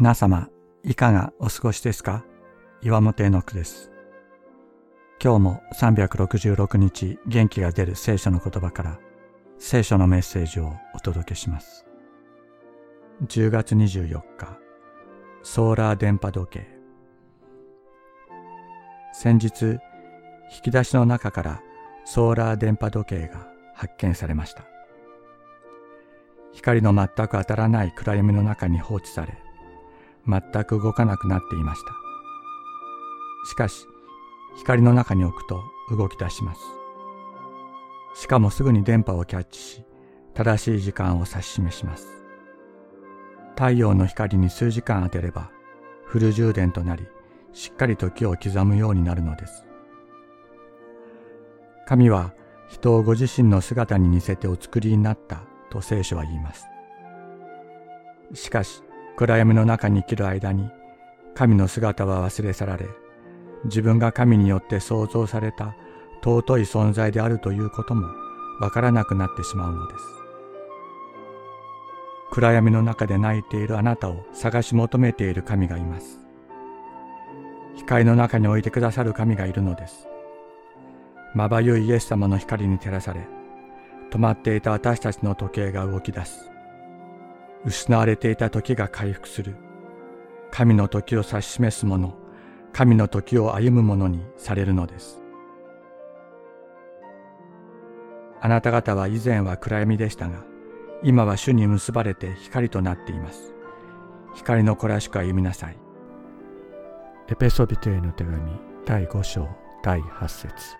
皆様、いかがお過ごしですか？岩本絵の句です。今日も366日元気が出る聖書の言葉から聖書のメッセージをお届けします。10月24日、ソーラー電波時計。先日、引き出しの中からソーラー電波時計が発見されました。光の全く当たらない暗闇の中に放置され、全く動かなくなっていました。しかし、光の中に置くと動き出します。しかもすぐに電波をキャッチし、正しい時間を指し示します。太陽の光に数時間当てれば、フル充電となり、しっかり時を刻むようになるのです。神は人をご自身の姿に似せてお作りになったと聖書は言います。しかし、暗闇の中に生きる間に、神の姿は忘れ去られ、自分が神によって創造された尊い存在であるということもわからなくなってしまうのです。暗闇の中で泣いているあなたを探し求めている神がいます。光の中に置いてくださる神がいるのです。まばゆいイエス様の光に照らされ、止まっていた私たちの時計が動き出す。失われていた時が回復する。神の時を指し示すもの、神の時を歩むものにされるのです。あなた方は以前は暗闇でしたが、今は主に結ばれて光となっています。光の子らしく歩みなさい。エペソビトへの手紙第5章第8節